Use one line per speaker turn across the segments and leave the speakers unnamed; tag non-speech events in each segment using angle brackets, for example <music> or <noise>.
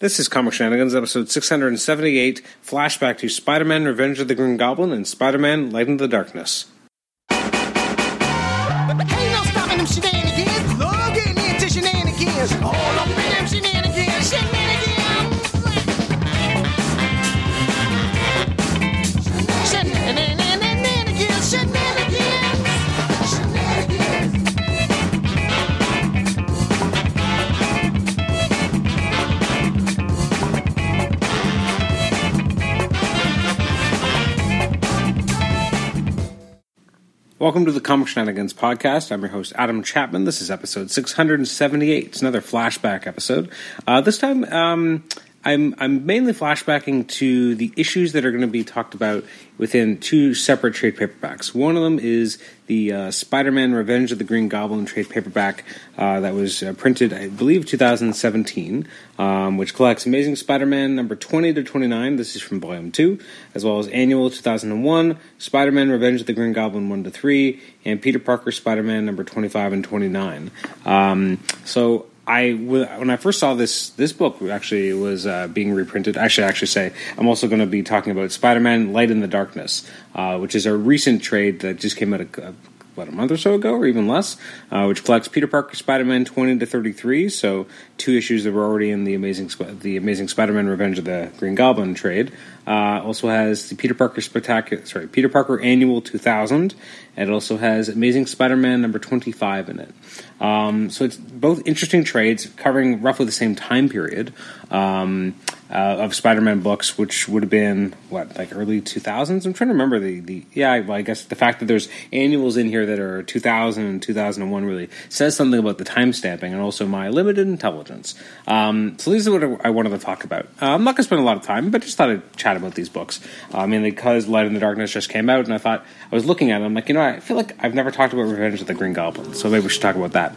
This is Comic Shenanigans, episode 678, flashback to Spider Man Revenge of the Green Goblin and Spider Man Light in the Darkness. Welcome to the Comic Shenanigans podcast. I'm your host, Adam Chapman. This is episode 678. It's another flashback episode. Uh, this time, um, I'm, I'm mainly flashbacking to the issues that are going to be talked about within two separate trade paperbacks. One of them is the uh, Spider Man Revenge of the Green Goblin trade paperback uh, that was uh, printed, I believe, 2017, um, which collects Amazing Spider Man number 20 to 29. This is from volume 2, as well as Annual 2001, Spider Man Revenge of the Green Goblin 1 to 3, and Peter Parker Spider Man number 25 and 29. Um, so I when I first saw this this book actually was uh, being reprinted. I should actually say I'm also going to be talking about Spider-Man: Light in the Darkness, uh, which is a recent trade that just came out a, what a month or so ago, or even less, uh, which collects Peter Parker Spider-Man 20 to 33. So two issues that were already in the Amazing the Amazing Spider-Man: Revenge of the Green Goblin trade. Uh, also has the Peter Parker Spectacular, sorry, Peter Parker Annual 2000. And it also has Amazing Spider-Man number 25 in it. Um, so it's both interesting trades covering roughly the same time period um, uh, of Spider-Man books, which would have been what like early 2000s. I'm trying to remember the the yeah. Well, I guess the fact that there's annuals in here that are 2000 and 2001 really says something about the time stamping and also my limited intelligence. Um, so these are what I wanted to talk about. Uh, I'm not going to spend a lot of time, but just thought I'd chat about these books. Uh, mainly because Light in the Darkness just came out, and I thought I was looking at it. I'm like, you know, I feel like I've never talked about Revenge of the Green Goblin, so maybe we should talk about that.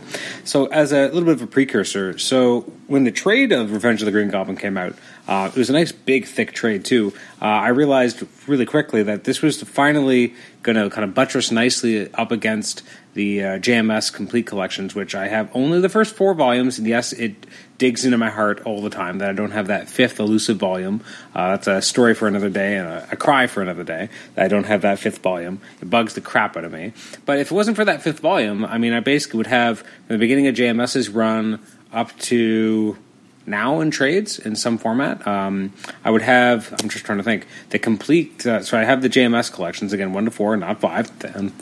So, as a little bit of a precursor, so when the trade of Revenge of the Green Goblin came out, uh, it was a nice, big, thick trade too. Uh, I realized really quickly that this was finally going to kind of buttress nicely up against the uh, JMS complete collections, which I have only the first four volumes, and yes, it digs into my heart all the time that I don't have that fifth elusive volume. Uh, that's a story for another day and a, a cry for another day. That I don't have that fifth volume. It bugs the crap out of me. But if it wasn't for that fifth volume, I mean, I basically would have from the beginning of JMS's run up to now in trades in some format. Um, I would have. I'm just trying to think the complete. Uh, so I have the JMS collections again, one to four, not five.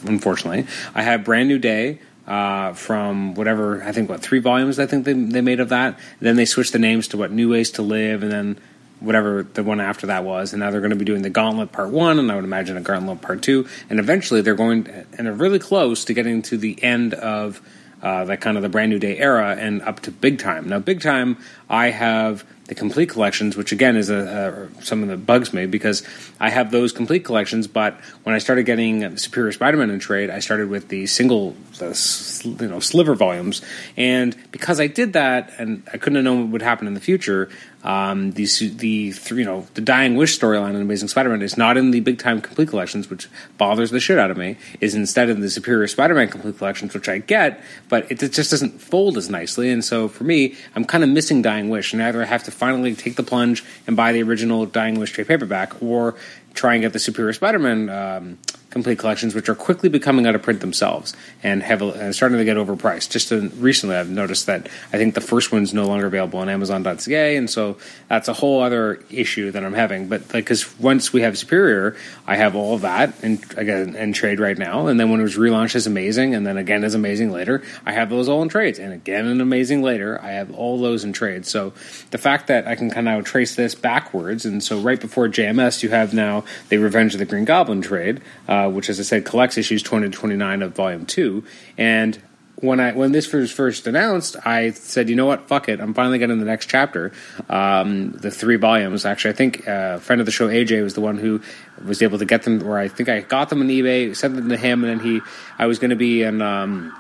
Unfortunately, I have Brand New Day. Uh, from whatever I think what three volumes I think they they made of that. then they switched the names to what New Ways to Live, and then whatever the one after that was. And now they're going to be doing the Gauntlet Part One, and I would imagine a Gauntlet Part Two, and eventually they're going and they're really close to getting to the end of uh, that kind of the brand new day era and up to big time. Now, big time, I have the complete collections, which again is a, a, something that bugs me because I have those complete collections. But when I started getting Superior Spider-Man in trade, I started with the single, the, you know, sliver volumes, and because I did that, and I couldn't have known what would happen in the future. Um, the the you know the Dying Wish storyline in Amazing Spider-Man is not in the big time complete collections, which bothers the shit out of me. Is instead in the Superior Spider-Man complete collections, which I get, but it, it just doesn't fold as nicely. And so for me, I'm kind of missing Dying Wish, and either I have to finally take the plunge and buy the original Dying Wish trade paperback, or try and get the Superior Spider-Man um, complete collections, which are quickly becoming out of print themselves and heavily and starting to get overpriced. Just recently, I've noticed that I think the first one's no longer available on Amazon.ca, and so that's a whole other issue that I'm having. But like, because once we have Superior, I have all of that and again in trade right now, and then when it was relaunched as Amazing, and then again as Amazing later, I have those all in trades, and again in Amazing later, I have all those in trades. So the fact that I can kind of trace this backwards, and so right before JMS, you have now the Revenge of the Green Goblin trade. Uh, which, as I said, collects issues 20 to 29 of Volume 2. And when I when this was first announced, I said, you know what, fuck it, I'm finally getting the next chapter, um, the three volumes. Actually, I think uh, a friend of the show, AJ, was the one who was able to get them. or I think I got them on eBay, sent them to him, and then he, I was going to be in. Um,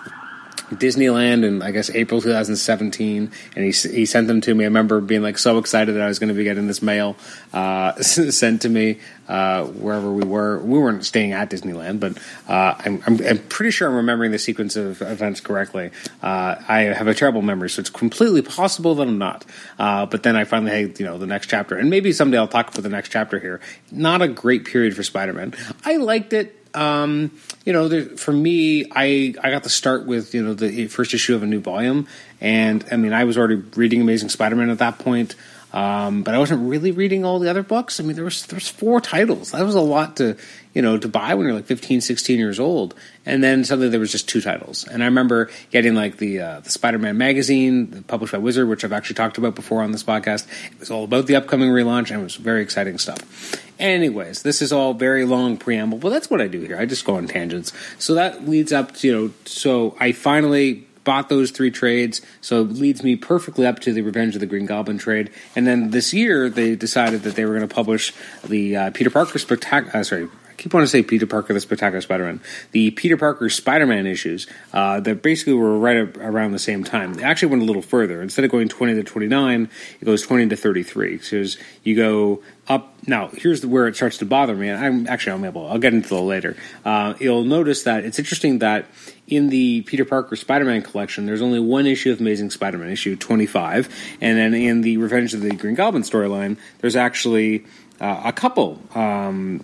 Disneyland in I guess April 2017, and he he sent them to me. I remember being like so excited that I was going to be getting this mail uh, <laughs> sent to me uh, wherever we were. We weren't staying at Disneyland, but uh, I'm, I'm, I'm pretty sure I'm remembering the sequence of events correctly. Uh, I have a terrible memory, so it's completely possible that I'm not. Uh, but then I finally had you know the next chapter, and maybe someday I'll talk for the next chapter here. Not a great period for Spider-Man. I liked it um, you know, there, for me, I I got to start with you know the first issue of a new volume, and I mean, I was already reading Amazing Spider-Man at that point. Um, but I wasn't really reading all the other books. I mean, there was there was four titles. That was a lot to you know to buy when you're like 15, 16 years old. And then suddenly there was just two titles. And I remember getting like the uh, the Spider-Man magazine, published by Wizard, which I've actually talked about before on this podcast. It was all about the upcoming relaunch, and it was very exciting stuff. Anyways, this is all very long preamble, but that's what I do here. I just go on tangents. So that leads up to you know. So I finally bought those three trades, so it leads me perfectly up to the Revenge of the Green Goblin trade. And then this year, they decided that they were going to publish the uh, Peter Parker Spectacular. Uh, sorry, keep wanting to say Peter Parker the Spectacular Spider-Man, the Peter Parker Spider-Man issues uh, that basically were right around the same time. They actually went a little further. Instead of going 20 to 29, it goes 20 to 33. So you go up. Now, here's where it starts to bother me. And I'm actually I'm able. I'll get into it later. Uh, you'll notice that it's interesting that in the Peter Parker Spider-Man collection, there's only one issue of Amazing Spider-Man, issue 25, and then in the Revenge of the Green Goblin storyline, there's actually uh, a couple um,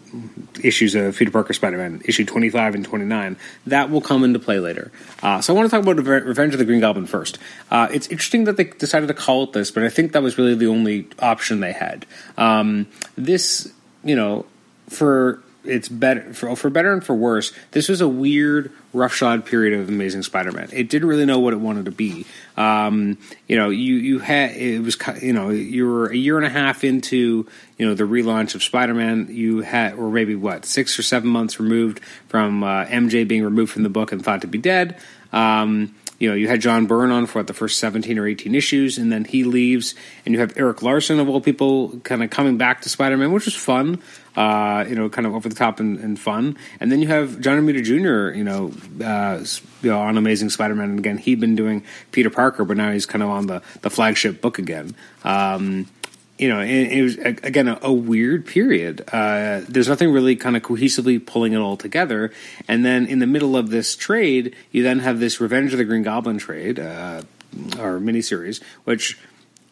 issues of Peter Parker Spider-Man, issue 25 and 29. That will come into play later. Uh, so I want to talk about Revenge of the Green Goblin first. Uh, it's interesting that they decided to call it this, but I think that was really the only option they had. Um, this, you know, for it's better for, for better and for worse. This was a weird, roughshod period of Amazing Spider-Man. It didn't really know what it wanted to be. Um, you know, you you had it was you know you were a year and a half into you know the relaunch of Spider-Man. You had or maybe what six or seven months removed from uh, MJ being removed from the book and thought to be dead. Um, you know, you had John Byrne on for what, the first 17 or 18 issues, and then he leaves, and you have Erik Larsen, of all people, kind of coming back to Spider Man, which was fun uh, you know, kind of over the top and, and, fun. And then you have John Romita Jr., you know, uh, you know, on Amazing Spider-Man. And again, he'd been doing Peter Parker, but now he's kind of on the, the flagship book again. Um, you know, it, it was again a, a weird period. Uh, there's nothing really kind of cohesively pulling it all together, and then in the middle of this trade, you then have this Revenge of the Green Goblin trade uh, or miniseries, which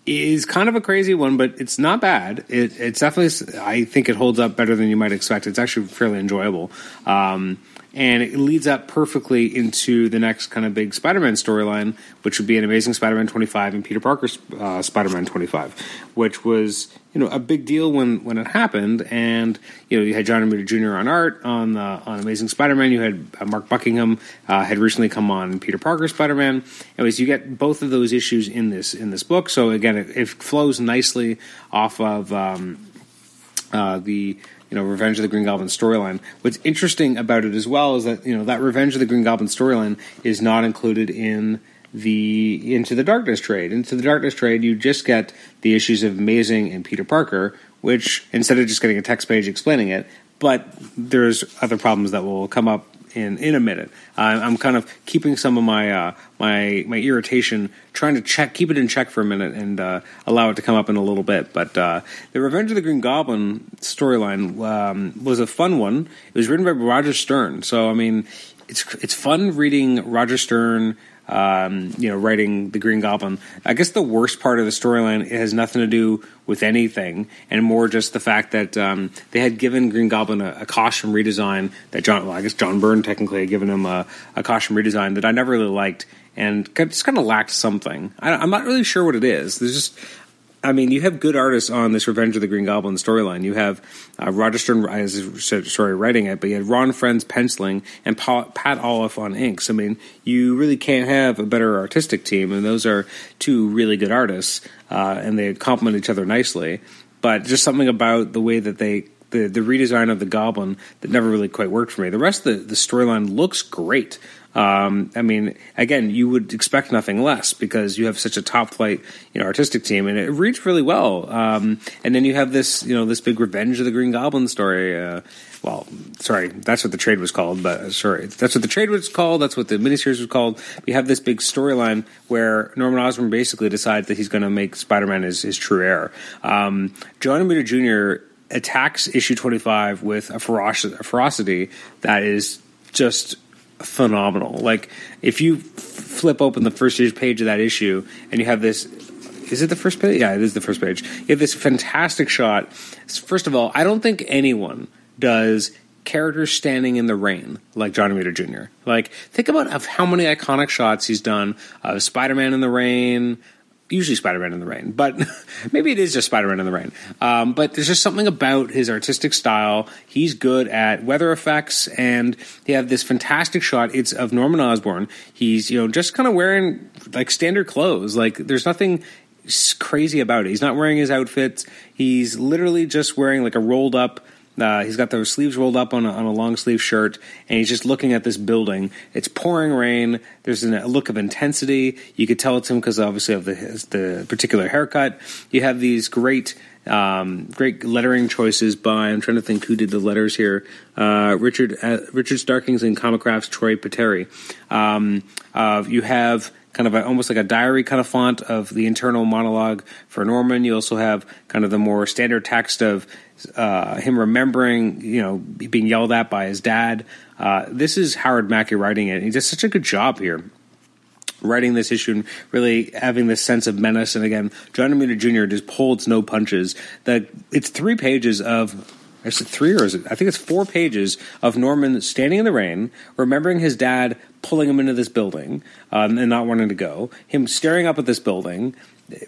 is kind of a crazy one, but it's not bad. It, it's definitely, I think it holds up better than you might expect. It's actually fairly enjoyable. Um, and it leads up perfectly into the next kind of big Spider-Man storyline, which would be an Amazing Spider-Man 25 and Peter Parker's uh, Spider-Man 25, which was you know a big deal when when it happened. And you know you had John Romita Jr. on art on the on Amazing Spider-Man. You had uh, Mark Buckingham uh, had recently come on Peter Parker Spider-Man. Anyways, you get both of those issues in this in this book. So again, it, it flows nicely off of um, uh, the you know Revenge of the Green Goblin storyline. What's interesting about it as well is that you know that Revenge of the Green Goblin storyline is not included in the Into the Darkness trade. Into the Darkness trade, you just get the issues of Amazing and Peter Parker, which instead of just getting a text page explaining it, but there's other problems that will come up in in a minute. Uh, I'm kind of keeping some of my uh, my my irritation, trying to check, keep it in check for a minute, and uh, allow it to come up in a little bit. But uh, the Revenge of the Green Goblin storyline um, was a fun one. It was written by Roger Stern, so I mean, it's it's fun reading Roger Stern um, you know, writing the Green Goblin. I guess the worst part of the storyline has nothing to do with anything, and more just the fact that um, they had given Green Goblin a, a, costume redesign that John, well, I guess John Byrne technically had given him a, a costume redesign that I never really liked, and just kind of lacked something. I, I'm not really sure what it is. There's just I mean, you have good artists on this Revenge of the Green Goblin storyline. You have uh, Roger Stern, sorry, writing it, but you had Ron Frenz penciling and Pat Olliffe on inks. I mean, you really can't have a better artistic team, and those are two really good artists, uh, and they complement each other nicely. But just something about the way that they the the redesign of the Goblin that never really quite worked for me. The rest of the, the storyline looks great. Um, I mean, again, you would expect nothing less because you have such a top flight, you know, artistic team, and it reads really well. Um, and then you have this, you know, this big Revenge of the Green Goblin story. Uh, well, sorry, that's what the trade was called, but uh, sorry, that's what the trade was called. That's what the miniseries was called. We have this big storyline where Norman Osborn basically decides that he's going to make Spider-Man his, his true heir. Um, John Romita Jr. attacks issue 25 with a a ferocity that is just phenomenal. Like if you flip open the first page of that issue and you have this is it the first page? Yeah, it is the first page. You have this fantastic shot. First of all, I don't think anyone does characters standing in the rain like Johnny Romita Jr. Like think about of how many iconic shots he's done of Spider-Man in the rain, usually Spider-Man in the rain, but <laughs> maybe it is just Spider-Man in the rain. Um, but there's just something about his artistic style. He's good at weather effects, and they have this fantastic shot. It's of Norman Osborn. He's you know just kind of wearing like standard clothes. Like there's nothing crazy about it. He's not wearing his outfits. He's literally just wearing like a rolled up. Uh, he's got those sleeves rolled up on a, on a long sleeve shirt, and he's just looking at this building. It's pouring rain. There's a look of intensity. You could tell it's him because obviously of the the particular haircut. You have these great um, great lettering choices by I'm trying to think who did the letters here. Uh, Richard uh, Richard Starkings and Comicraft's Troy Peteri. Um, uh, you have kind of a, almost like a diary kind of font of the internal monologue for Norman. You also have kind of the more standard text of uh, him remembering, you know, being yelled at by his dad. Uh, this is Howard Mackie writing it. He does such a good job here writing this issue and really having this sense of menace. And again, John Romita Jr. just holds no punches. That it's three pages of. Is it three or is it? I think it's four pages of Norman standing in the rain, remembering his dad pulling him into this building um, and not wanting to go. Him staring up at this building,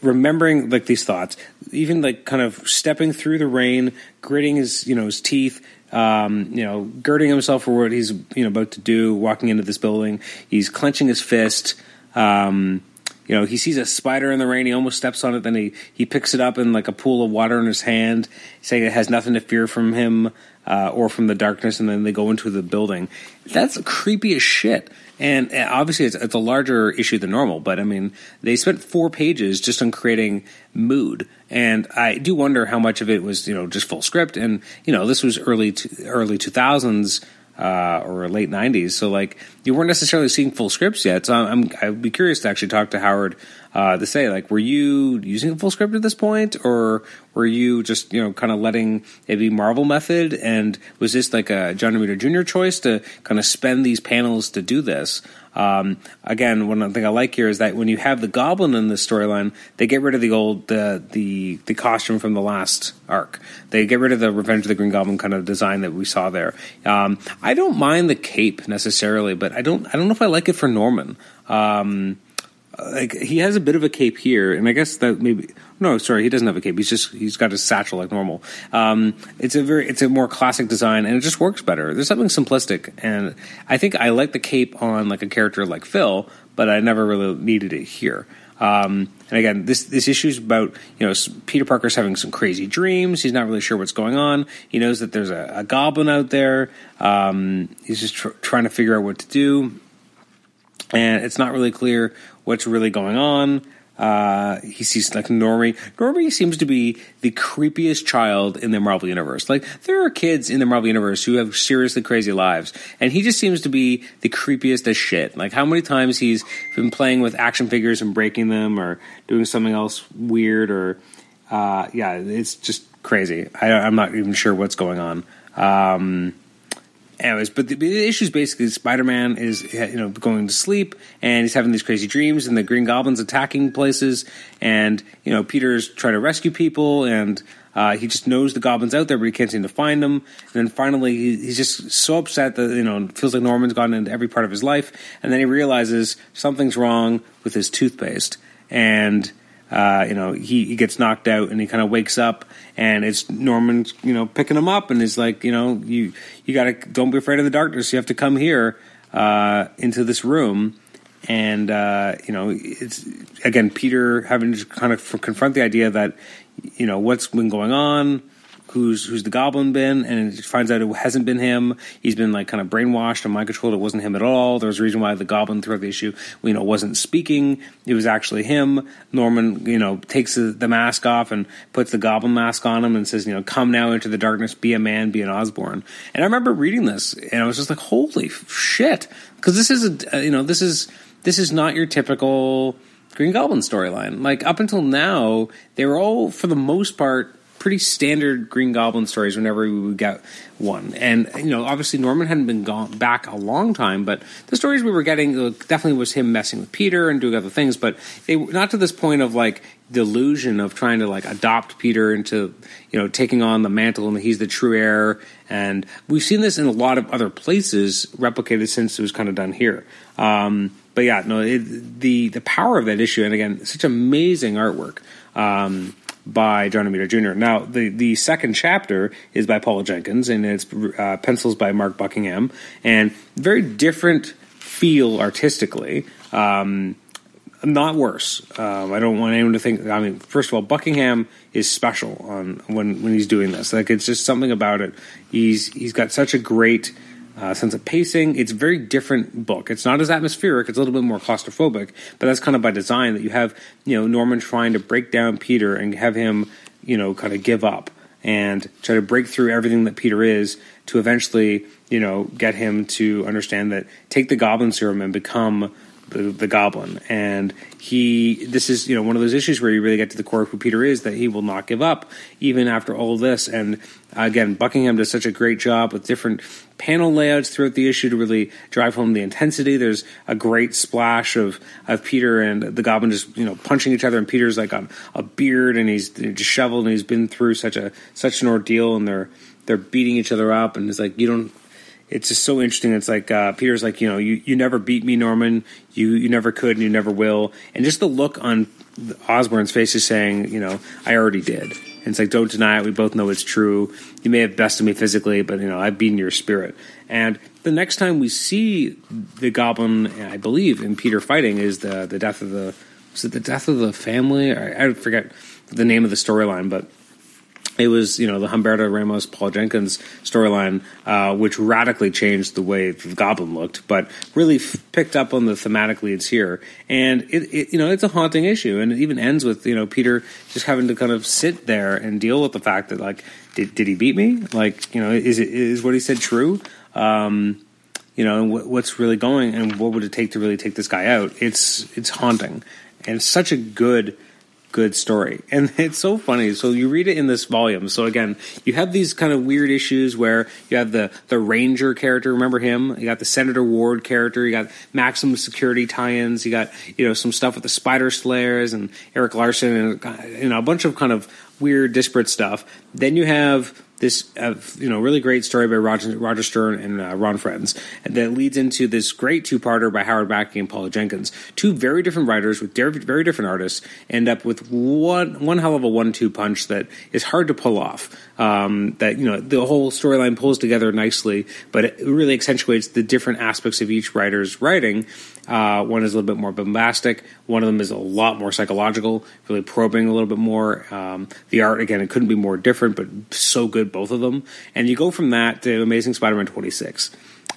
remembering like these thoughts, even like kind of stepping through the rain, gritting his you know his teeth, um, you know, girding himself for what he's you know about to do, walking into this building. He's clenching his fist. Um, you know, he sees a spider in the rain. He almost steps on it. Then he, he picks it up in like a pool of water in his hand, saying it has nothing to fear from him uh, or from the darkness. And then they go into the building. That's creepy as shit. And uh, obviously, it's, it's a larger issue than normal. But I mean, they spent four pages just on creating mood. And I do wonder how much of it was, you know, just full script. And you know, this was early to, early two thousands uh, or late '90s, so like you weren't necessarily seeing full scripts yet. So I'm I'd be curious to actually talk to Howard uh, to say like, were you using a full script at this point, or were you just you know kind of letting it be Marvel method? And was this like a John Romita Jr. choice to kind of spend these panels to do this? Um, again, one thing I like here is that when you have the Goblin in the storyline, they get rid of the old the the the costume from the last arc. They get rid of the Revenge of the Green Goblin kind of design that we saw there. Um, I don't mind the cape necessarily, but I don't I don't know if I like it for Norman. Um, like he has a bit of a cape here, and I guess that maybe no, sorry, he doesn't have a cape. He's just he's got his satchel like normal. Um, it's a very it's a more classic design, and it just works better. There's something simplistic, and I think I like the cape on like a character like Phil, but I never really needed it here. Um, and again, this this issue is about you know Peter Parker's having some crazy dreams. He's not really sure what's going on. He knows that there's a, a goblin out there. Um, he's just tr- trying to figure out what to do, and it's not really clear what's really going on. Uh, he sees like Normie. Normie seems to be the creepiest child in the Marvel universe. Like there are kids in the Marvel universe who have seriously crazy lives, and he just seems to be the creepiest as shit. Like how many times he's been playing with action figures and breaking them, or doing something else weird, or uh, yeah, it's just crazy. I, I'm not even sure what's going on. Um, anyways, but the, the issue is basically Spider-Man is you know going to sleep and he's having these crazy dreams, and the Green Goblin's attacking places, and you know Peter's trying to rescue people, and uh, he just knows the Goblin's out there, but he can't seem to find them. And then finally, he, he's just so upset that you know feels like Norman's gotten into every part of his life, and then he realizes something's wrong with his toothpaste, and uh, you know, he, he gets knocked out and he kind of wakes up and it's Norman, you know, picking him up and is like, you know, you you gotta don't be afraid of the darkness. You have to come here uh, into this room. And uh, you know, it's again Peter having to kind of confront the idea that you know what's been going on, who's who's the goblin been, and it finds out it hasn't been him. He's been like kind of brainwashed and mind controlled. It wasn't him at all. There was a reason why the goblin throughout the issue, you know, wasn't speaking. It was actually him. Norman, you know, takes the, mask off and puts the goblin mask on him and says, you know, come now into the darkness, be a man, be an Osborn. And I remember reading this, and I was just like, holy shit, because this is a, uh, you know, this is this is not your typical Green Goblin storyline. Like up until now, they were all for the most part pretty standard Green Goblin stories whenever we would get one. And you know, obviously Norman hadn't been gone back a long time, but the stories we were getting uh, definitely was him messing with Peter and doing other things, but they not to this point of like delusion of trying to like adopt Peter into you know taking on the mantle and he's the true heir. And we've seen this in a lot of other places replicated since it was kind of done here. Um, but yeah, no, it, the the power of that issue, and again, such amazing artwork. Um, by John Romita Jr. Now, the, the second chapter is by Paula Jenkins, and it's uh, pencils by Mark Buckingham, and very different feel artistically. Um, not worse. Um, I don't want anyone to think. I mean, first of all, Buckingham is special on when when he's doing this. Like, it's just something about it. He's he's got such a great uh, sense of pacing. It's a very different book. It's not as atmospheric. It's a little bit more claustrophobic, but that's kind of by design. That you have you know Norman trying to break down Peter and have him you know kind of give up and try to break through everything that Peter is to eventually you know get him to understand that take the Goblin Serum and become the, the goblin. And he this is you know one of those issues where you really get to the core of who peter is that he will not give up even after all this. And again buckingham does such a great job with different panel layouts throughout the issue to really drive home the intensity. There's a great splash of of peter and the goblin just you know punching each other. And peter's like on a beard and he's disheveled and he's been through such a such an ordeal and they're they're beating each other up. And it's like you don't it's just so interesting. It's like uh, Peter's like, you know, you, you never beat me, Norman. You you never could, and you never will. And just the look on Osborn's face is saying, you know, I already did. And it's like, don't deny it. We both know it's true. You may have bested me physically, but you know, I've beaten your spirit. And the next time we see the Goblin, I believe, in Peter fighting is the the death of the was it the death of the family? I, I forget the name of the storyline, but it was you know the Humberto Ramos Paul Jenkins storyline, uh, which radically changed the way the Goblin looked, but really f- picked up on the thematic leads here. And it, it, you know it's a haunting issue, and it even ends with you know Peter just having to kind of sit there and deal with the fact that like did, did he beat me? Like you know is it is what he said true? Um, you know what's really going and what would it take to really take this guy out? It's it's haunting, and it's such a good good story. And <laughs> it's so funny. So you read it in this volume. So again, you have these kind of weird issues where you have the the ranger character. Remember him? You got the Senator Ward character. You got maximum security tie-ins. You got you know some stuff with the Spider Slayers and Erik Larsen and you know a bunch of kind of weird disparate stuff. Then you have this uh, you know really great story by Roger, Roger Stern and uh, Ron Frenz that leads into this great two parter by Howard Mackie and Paula Jenkins. Two very different writers with very different artists end up with one one hell of a one two punch that is hard to pull off. Um, that you know the whole storyline pulls together nicely, but it really accentuates the different aspects of each writer's writing. Uh, one is a little bit more bombastic. One of them is a lot more psychological, really probing a little bit more. Um, the art, again, it couldn't be more different, but so good, both of them. And you go from that to Amazing Spider Man 26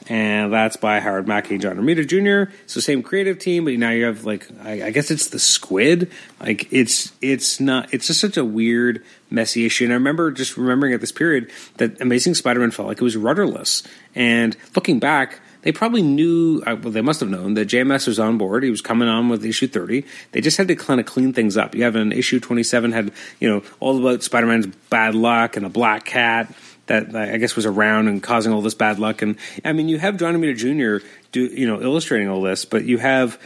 and that's by Howard Mackie and John Romita Jr. The same creative team, but now you have like I, I, guess it's the squid. Like it's it's not it's just such a weird, messy issue. And I remember just remembering at this period that Amazing Spider-Man felt like it was rudderless. And looking back, they probably knew, uh, well, they must have known that JMS was on board. He was coming on with issue 30. They just had to kind of clean things up. You have an issue 27 had, you know, all about Spider Man's bad luck and a black cat that I guess was around and causing all this bad luck. And I mean, you have John Romita Jr. do you know illustrating all this, but you have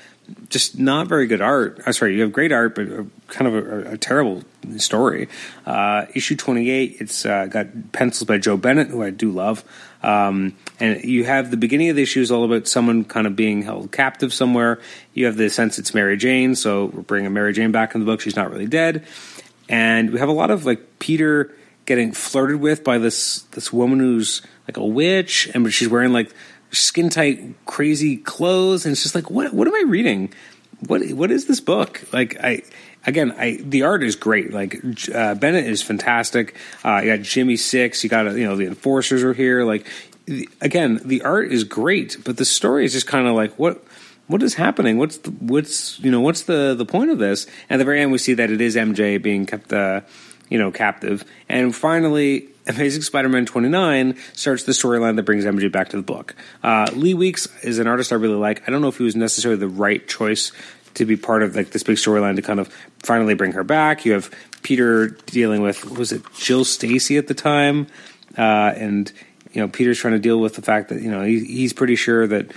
just not very good art. I'm uh, sorry, you have great art, but kind of a, a terrible story. Uh, issue 28, it's uh, got pencils by Joe Bennett, who I do love. Um, and you have the beginning of the issue is all about someone kind of being held captive somewhere. You have the sense it's Mary Jane, so we're bringing Mary Jane back in the book. She's not really dead. And we have a lot of like Peter getting flirted with by this this woman who's like a witch, and she's wearing like skin tight, crazy clothes, and it's just like, what what am I reading? What what is this book? Like I again, I the art is great. Like uh, Bennett is fantastic. Uh, you got Jimmy Six. You got you know the enforcers are here. Like the, again, the art is great, but the story is just kind of like what what is happening? What's the, what's you know what's the the point of this? At the very end, we see that it is MJ being kept uh, you know captive, and finally. Amazing Spider-Man 29 starts the storyline that brings MJ back to the book. Uh, Lee Weeks is an artist I really like. I don't know if he was necessarily the right choice to be part of like this big storyline to kind of finally bring her back. You have Peter dealing with was it Jill Stacy at the time, uh, and you know Peter's trying to deal with the fact that you know he, he's pretty sure that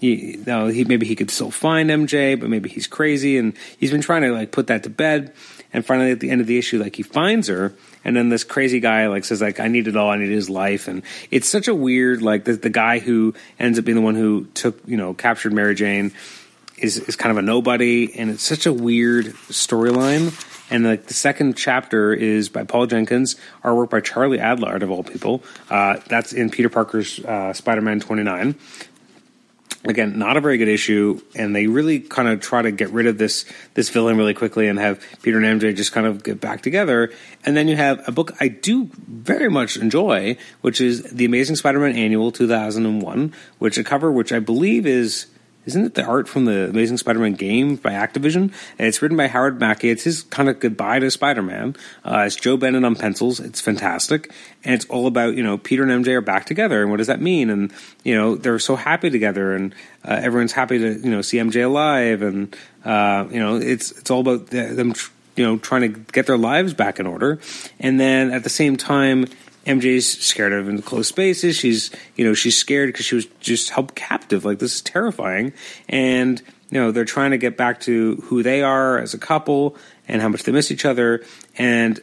he, you know, he maybe he could still find MJ, but maybe he's crazy, and he's been trying to like put that to bed. And finally, at the end of the issue, like he finds her, and then this crazy guy like says like I need it all, I need his life, and it's such a weird like the, the guy who ends up being the one who took you know captured Mary Jane is is kind of a nobody, and it's such a weird storyline. And like the second chapter is by Paul Jenkins, artwork by Charlie Adlard of all people. Uh, that's in Peter Parker's uh, Spider-Man 29 again not a very good issue and they really kind of try to get rid of this this villain really quickly and have peter and mj just kind of get back together. And then you have a book i do very much enjoy which is the amazing spider-man annual 2001 which a cover which i believe is isn't it the art from the Amazing Spider-Man game by Activision? And it's written by Howard Mackie. It's his kind of goodbye to Spider-Man. Uh, it's Joe Bennett on pencils. It's fantastic, and it's all about you know Peter and MJ are back together, and what does that mean? And you know they're so happy together, and uh, everyone's happy to you know see MJ alive, and uh, you know it's it's all about them. You know, trying to get their lives back in order, and then at the same time, MJ's scared of enclosed spaces. She's, you know, she's scared because she was just held captive. Like this is terrifying. And you know, they're trying to get back to who they are as a couple and how much they miss each other. And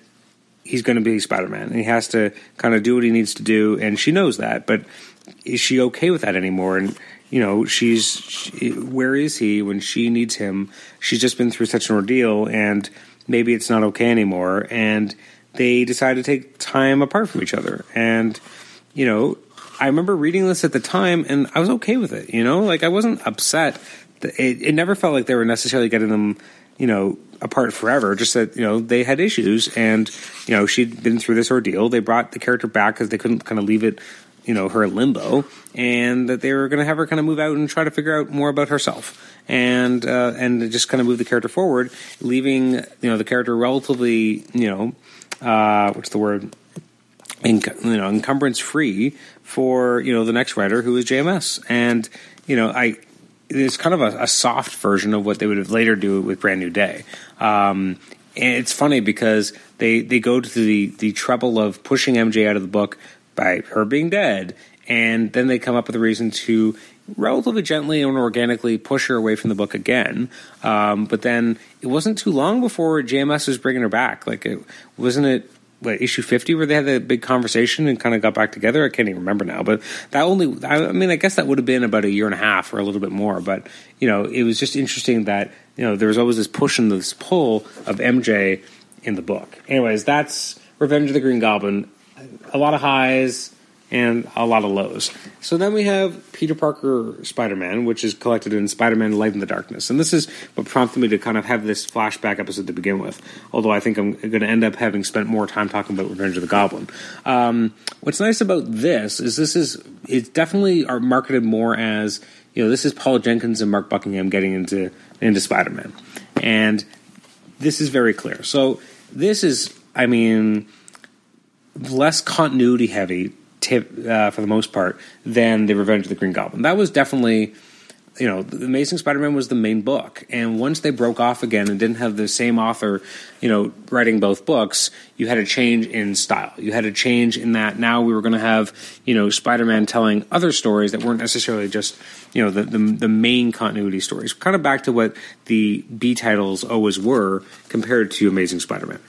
he's going to be Spider Man, and he has to kind of do what he needs to do. And she knows that, but is she okay with that anymore? And you know, she's she, where is he when she needs him? She's just been through such an ordeal, and maybe it's not okay anymore. And they decided to take time apart from each other. And, you know, I remember reading this at the time and I was okay with it, you know, like I wasn't upset. It, it never felt like they were necessarily getting them, you know, apart forever. Just that, you know, they had issues and, you know, she'd been through this ordeal. They brought the character back because they couldn't kind of leave it, you know, her limbo and that they were going to have her kind of move out and try to figure out more about herself and, uh, and just kind of move the character forward, leaving, you know, the character relatively, you know, uh, what's the word? In, you know, encumbrance free for you know the next writer who is JMS, and you know I it's kind of a, a, soft version of what they would have later do with Brand New Day. Um, and it's funny because they they go to the the trouble of pushing MJ out of the book by her being dead, and then they come up with a reason to relatively gently and organically push her away from the book again. Um, but then it wasn't too long before JMS was bringing her back. Like, it wasn't it what, issue 50 where they had that big conversation and kind of got back together? I can't even remember now. But that only, I mean, I guess that would have been about a year and a half or a little bit more. But, you know, it was just interesting that, you know, there was always this push and this pull of MJ in the book. Anyways, that's Revenge of the Green Goblin. A lot of highs and a lot of lows. So then we have Peter Parker Spider Man, which is collected in Spider Man Light in the Darkness. And this is what prompted me to kind of have this flashback episode to begin with, although I think I'm going to end up having spent more time talking about Revenge of the Goblin. Um, what's nice about this is this is, it's definitely are marketed more as, you know, this is Paul Jenkins and Mark Buckingham getting into, into Spider Man. And this is very clear. So this is, I mean, less continuity heavy tip uh, for the most part than the Revenge of the Green Goblin. That was definitely, you know, the Amazing Spider-Man was the main book, and once they broke off again and didn't have the same author, you know, writing both books, you had a change in style. You had a change in that now we were going to have, you know, Spider-Man telling other stories that weren't necessarily just, you know, the, the the main continuity stories. Kind of back to what the B titles always were compared to Amazing Spider-Man.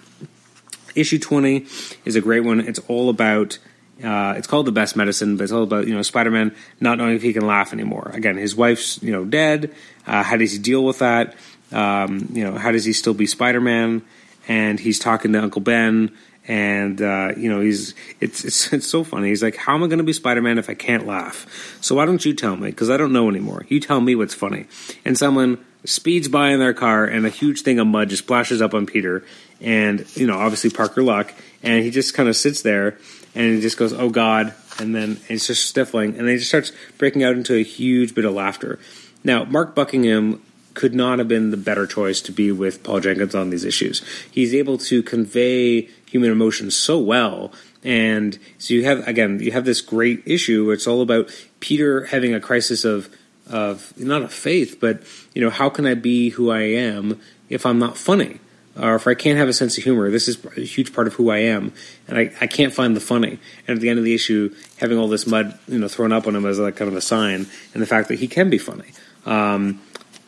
Issue 20 is a great one. It's all about uh, it's called the best medicine, but it's all about you know Spider-Man not knowing if he can laugh anymore. Again, his wife's you know dead. Uh, how does he deal with that? Um, you know, how does he still be Spider-Man? And he's talking to Uncle Ben, and uh, you know he's it's, it's <laughs> it's so funny. He's like, "How am I going to be Spider-Man if I can't laugh?" So why don't you tell me? Because I don't know anymore. You tell me what's funny. And someone speeds by in their car, and a huge thing of mud just splashes up on Peter, and you know, obviously Parker Luck, and he just kind of sits there, and he just goes, "Oh God," and then it's just stifling, and then he just starts breaking out into a huge bit of laughter. Now, Mark Buckingham could not have been the better choice to be with Paul Jenkins on these issues. He's able to convey human emotions so well. And so you have again, you have this great issue where it's all about Peter having a crisis of of not of faith, but you know, how can I be who I am if I'm not funny? Or if I can't have a sense of humor, this is a huge part of who I am, and I, I can't find the funny. And at the end of the issue, having all this mud, you know, thrown up on him as like kind of a sign, and the fact that he can be funny. Um,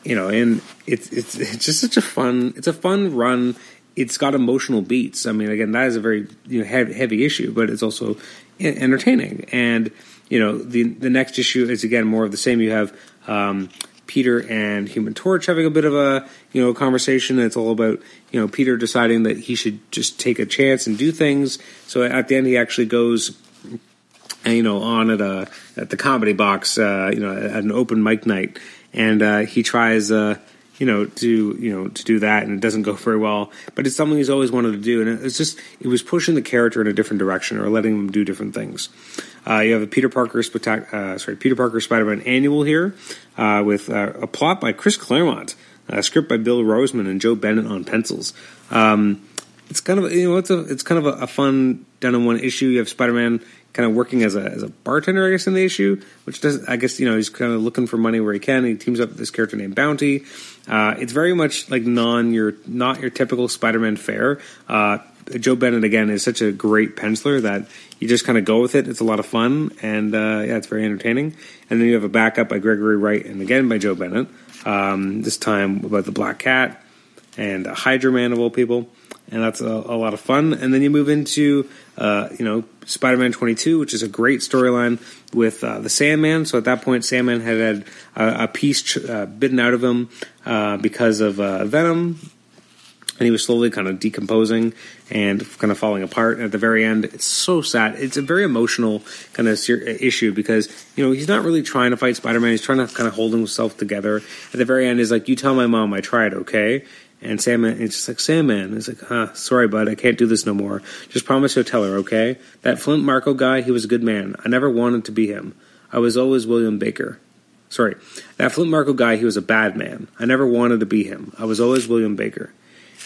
you know, and it's it's it's just such a fun it's a fun run. It's got emotional beats. I mean, again, that is a very you know heavy, heavy issue, but it's also entertaining. And you know, the the next issue is again more of the same. You have um, Peter and Human Torch having a bit of a you know conversation. It's all about you know Peter deciding that he should just take a chance and do things. So at the end, he actually goes you know on at a at the comedy box uh, you know at an open mic night and uh, he tries, uh, you know, to you know to do that, and it doesn't go very well. But it's something he's always wanted to do, and it's just it was pushing the character in a different direction or letting him do different things. Uh, you have a Peter Parker uh, sorry Peter Parker Spider-Man annual here uh, with uh, a plot by Chris Claremont, a script by Bill Rosemann and Joe Bennett on pencils. Um, it's kind of you know it's a it's kind of a, a fun done in one issue. You have Spider-Man kind of working as a as a bartender, I guess, in the issue, which does I guess you know he's kind of looking for money where he can. He teams up with this character named Bounty. Uh, it's very much like non your not your typical Spider-Man fare. Uh, Joe Bennett again is such a great penciler that you just kind of go with it. It's a lot of fun and uh, yeah, it's very entertaining. And then you have a backup by Gregory Wright and again by Joe Bennett. Um, this time about the Black Cat and Hydro-Man of all people and that's a, a, lot of fun. And then you move into, uh, you know, Spider-Man 22, which is a great storyline with uh, the Sandman. So at that point, Sandman had had a, a piece uh, bitten out of him uh, because of uh, Venom, and he was slowly kind of decomposing and kind of falling apart. And at the very end, it's so sad. It's a very emotional kind of issue because you know he's not really trying to fight Spider-Man. He's trying to kind of hold himself together. At the very end, he's like, "You tell my mom I tried, okay?" And Sandman, it's just like, Sandman. He's like, huh, sorry, bud, I can't do this no more. Just promise you'll tell her, okay? That Flint Marko guy, he was a good man. I never wanted to be him. I was always William Baker. Sorry. That Flint Marko guy, he was a bad man. I never wanted to be him. I was always William Baker.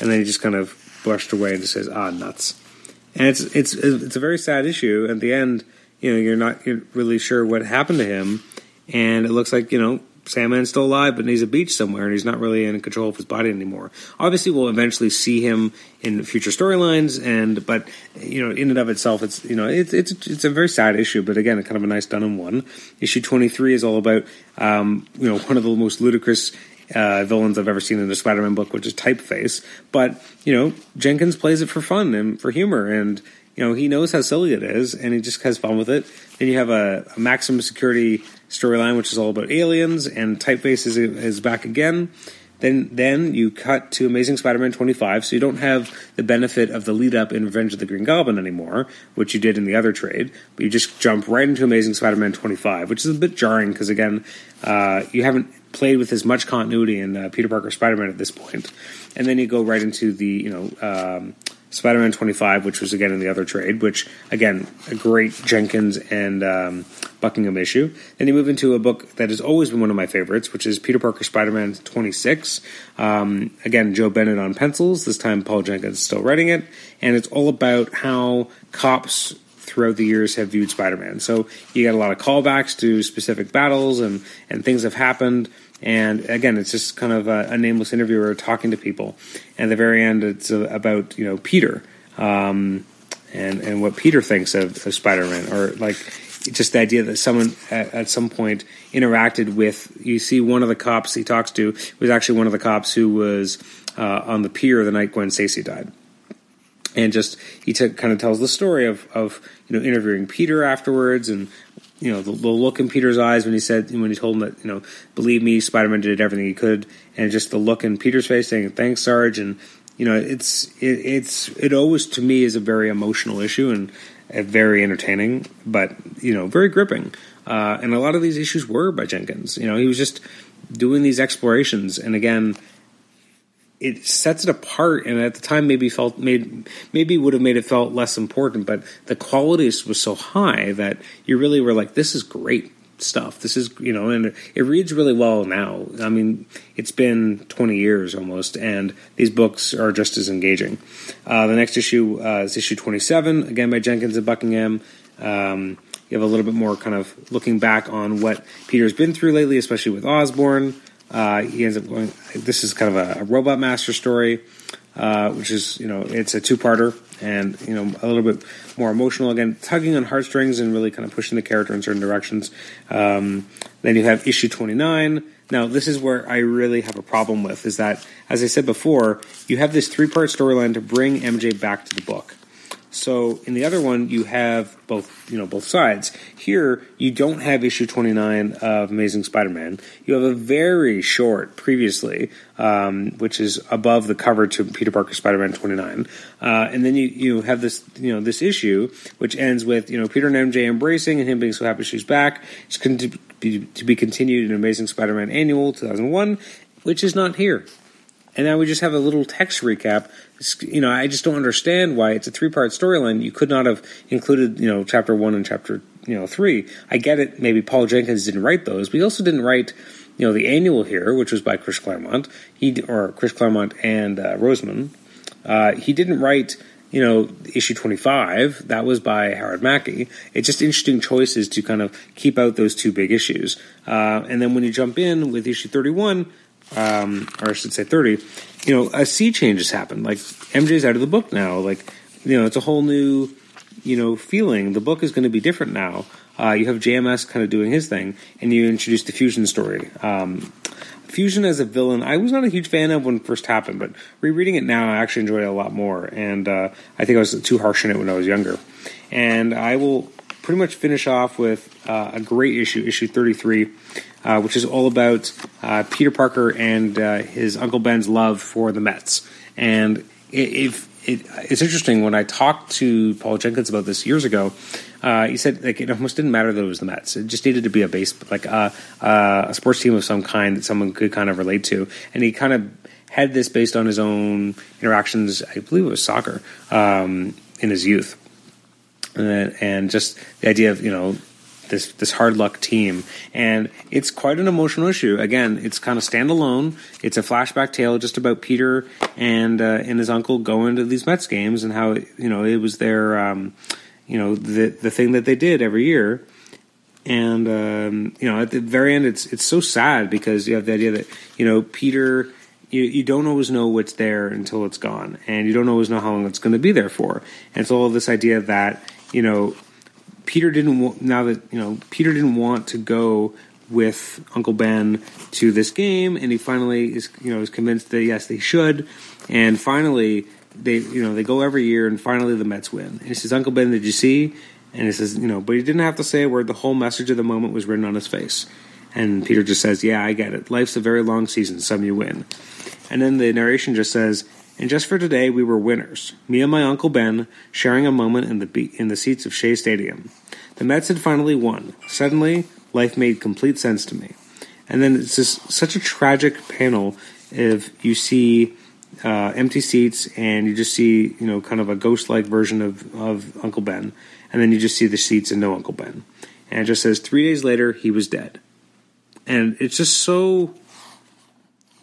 And then he just kind of brushed away and just says, ah, nuts. And it's, it's, it's a very sad issue. At the end, you know, you're not you're really sure what happened to him. And it looks like, you know, Sandman's still alive, but he's a beach somewhere, and he's not really in control of his body anymore. Obviously, we'll eventually see him in future storylines, and but you know, in and of itself, it's you know, it's it's it's a very sad issue, but again, kind of a nice done in one. Issue twenty three is all about um, you know one of the most ludicrous uh, villains I've ever seen in a Spider-Man book, which is Typeface. But you know, Jenkins plays it for fun and for humor, and you know he knows how silly it is, and he just has fun with it. Then you have a, a maximum security storyline, which is all about aliens, and Typeface is, is back again. Then, then you cut to Amazing Spider-Man 25, so you don't have the benefit of the lead up in Revenge of the Green Goblin anymore, which you did in the other trade. But you just jump right into Amazing Spider-Man 25, which is a bit jarring because again, uh, you haven't played with as much continuity in uh, Peter Parker Spider-Man at this point, and then you go right into the you know. Um, Spider-Man 25, which was again in the other trade, which again a great Jenkins and um, Buckingham issue. Then you move into a book that has always been one of my favorites, which is Peter Parker Spider-Man 26. Um, again, Joe Bennett on pencils. This time, Paul Jenkins is still writing it, and it's all about how cops throughout the years have viewed Spider-Man. So you get a lot of callbacks to specific battles and and things have happened. And again, it's just kind of a, a nameless interviewer talking to people. And at the very end, it's uh, about you know Peter um, and and what Peter thinks of, of Spider-Man, or like just the idea that someone at, at, some point interacted with. You see, one of the cops he talks to was actually one of the cops who was uh, on the pier the night Gwen Stacy died. And just he t- kind of tells the story of, of you know interviewing Peter afterwards and you know the, the, look in Peter's eyes when he said when he told him that you know believe me Spider-Man did everything he could. And just the look in Peter's face saying thanks Sarge. And you know it's it, it's it always to me is a very emotional issue and very entertaining but you know very gripping. Uh, and a lot of these issues were by Jenkins. You know, he was just doing these explorations, and again, it sets it apart. And at the time, maybe felt made maybe would have made it felt less important, but the quality was so high that you really were like, "This is great." stuff this is you know and it reads really well now i mean it's been 20 years almost and these books are just as engaging uh, the next issue uh, is issue 27 again by jenkins and buckingham um, you have a little bit more kind of looking back on what Peter's been through lately, especially with Osborn. Uh, he ends up going. This is kind of a, a robot master story, uh, which is you know it's a two parter and you know a little bit more emotional again, tugging on heartstrings and really kind of pushing the character in certain directions. Um, then you have issue twenty nine. Now this is where I really have a problem with is that as I said before, you have this three part storyline to bring MJ back to the book. So in the other one, you have both, you know, both sides. Here, you don't have issue 29 of Amazing Spider-Man. You have a very short previously, um, which is above the cover to Peter Parker Spider-Man 29. Uh, and then you, you have this, you know, this issue, which ends with, you know, Peter and MJ embracing and him being so happy she's back. It's going to be, to be continued in Amazing Spider-Man Annual 2001, which is not here. And now we just have a little text recap. It's, you know, I just don't understand why it's a three part storyline. You could not have included, you know, chapter one and chapter, you know, three. I get it. Maybe Paul Jenkins didn't write those, but he also didn't write, you know, the annual here, which was by Chris Claremont. He or Chris Claremont and uh, Roseman. Uh, he didn't write, you know, issue twenty five. That was by Howard Mackie. It's just interesting choices to kind of keep out those two big issues. Uh, and then when you jump in with issue thirty one um, or I should say 30, you know, a sea change has happened. Like MJ's out of the book now. Like, you know, it's a whole new, you know, feeling. The book is going to be different now. Uh, you have JMS kind of doing his thing, and you introduce the Fusion story. Um, Fusion as a villain, I was not a huge fan of when it first happened, but rereading it now, I actually enjoy it a lot more. And uh, I think I was too harsh on it when I was younger. And I will pretty much finish off with uh, a great issue, issue 33, uh, which is all about uh, Peter Parker and uh, his Uncle Ben's love for the Mets. And if it, it's interesting when I talked to Paul Jenkins about this years ago. Uh, he said like it almost didn't matter that it was the Mets. It just needed to be a base like uh, uh, a sports team of some kind that someone could kind of relate to. And he kind of had this based on his own interactions. I believe it was soccer um, in his youth, and, and just the idea of you know this this hard luck team, and it's quite an emotional issue. Again, it's kind of standalone. It's a flashback tale just about Peter and uh, and his uncle going to these Mets games and how you know it was their um, you know the the thing that they did every year. And um, you know, at the very end, it's it's so sad because you have the idea that you know Peter you, you don't always know what's there until it's gone, and you don't always know how long it's going to be there for. And so all this idea that you know Peter didn't now that you know Peter didn't want to go with Uncle Ben to this game, and he finally is you know is convinced that yes they should, and finally they you know they go every year, and finally the Mets win. And he says, Uncle Ben, did you see? And he says, you know, but he didn't have to say a word. The whole message of the moment was written on his face. And Peter just says, Yeah, I get it. Life's a very long season. Some you win. And then the narration just says, and just for today, we were winners. Me and my Uncle Ben sharing a moment in the, be- in the seats of Shea Stadium. The Mets had finally won. Suddenly, life made complete sense to me. And then it's just such a tragic panel if you see uh, empty seats and you just see, you know, kind of a ghost like version of, of Uncle Ben. And then you just see the seats and no Uncle Ben. And it just says, three days later, he was dead. And it's just so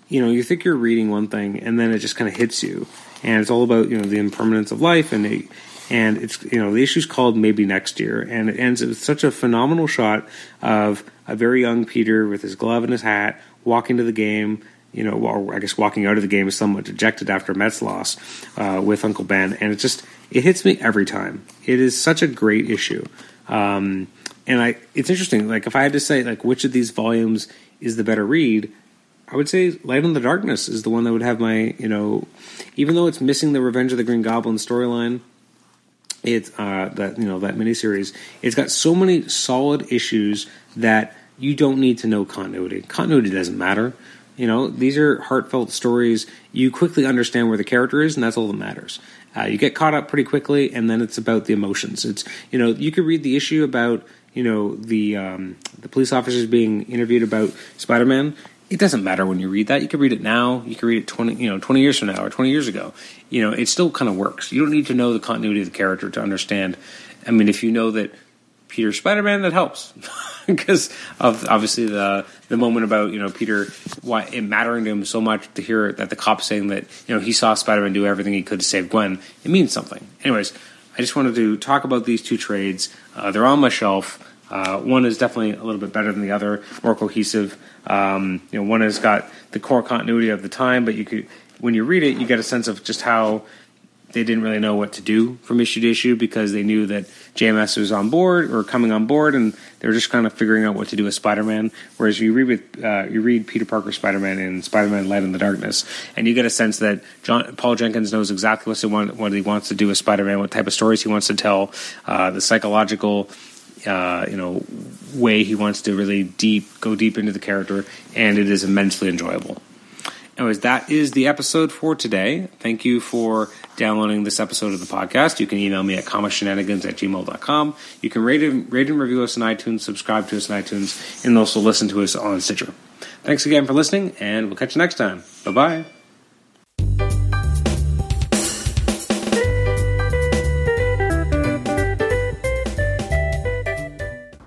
you know, you think you're reading one thing and then it just kind of hits you. And it's all about, you know, the impermanence of life and it, and it's, you know, the issue's called Maybe Next Year. And it ends with such a phenomenal shot of a very young Peter with his glove and his hat walking to the game, you know, or I guess walking out of the game is somewhat dejected after Mets loss uh, with Uncle Ben. And it just, it hits me every time. It is such a great issue. Um, and I, it's interesting. Like if I had to say, like, which of these volumes is the better read, I would say Light in the Darkness is the one that would have my, you know, even though it's missing the Revenge of the Green Goblin storyline, it's uh, that you know that miniseries. It's got so many solid issues that you don't need to know continuity. Continuity doesn't matter. You know, these are heartfelt stories. You quickly understand where the character is, and that's all that matters. Uh, you get caught up pretty quickly, and then it's about the emotions. It's you know, you could read the issue about you know the um, the police officers being interviewed about Spider Man. It doesn't matter when you read that. You can read it now. You can read it twenty you know twenty years from now or twenty years ago. You know, it still kind of works. You don't need to know the continuity of the character to understand. I mean, if you know that Peter Spider Man, that helps <laughs> because of obviously the the moment about you know Peter why it mattering to him so much to hear that the cop saying that you know he saw Spider Man do everything he could to save Gwen. It means something. Anyways, I just wanted to talk about these two trades. Uh, they're on my shelf. Uh, one is definitely a little bit better than the other, more cohesive. Um, you know, one has got the core continuity of the time, but you could when you read it, you get a sense of just how they didn't really know what to do from issue to issue because they knew that JMS was on board or coming on board, and they were just kind of figuring out what to do with Spider-Man. Whereas you read with uh, you read Peter Parker Spider-Man and Spider-Man Light in the Darkness, and you get a sense that John, Paul Jenkins knows exactly what he, want, what he wants to do with Spider-Man, what type of stories he wants to tell, uh, the psychological. Uh, you know, way he wants to really deep go deep into the character, and it is immensely enjoyable. Anyways, that is the episode for today. Thank you for downloading this episode of the podcast. You can email me at comicshenanigans at gmail.com. You can rate and, rate and review us on iTunes, subscribe to us on iTunes, and also listen to us on Stitcher. Thanks again for listening, and we'll catch you next time. Bye bye.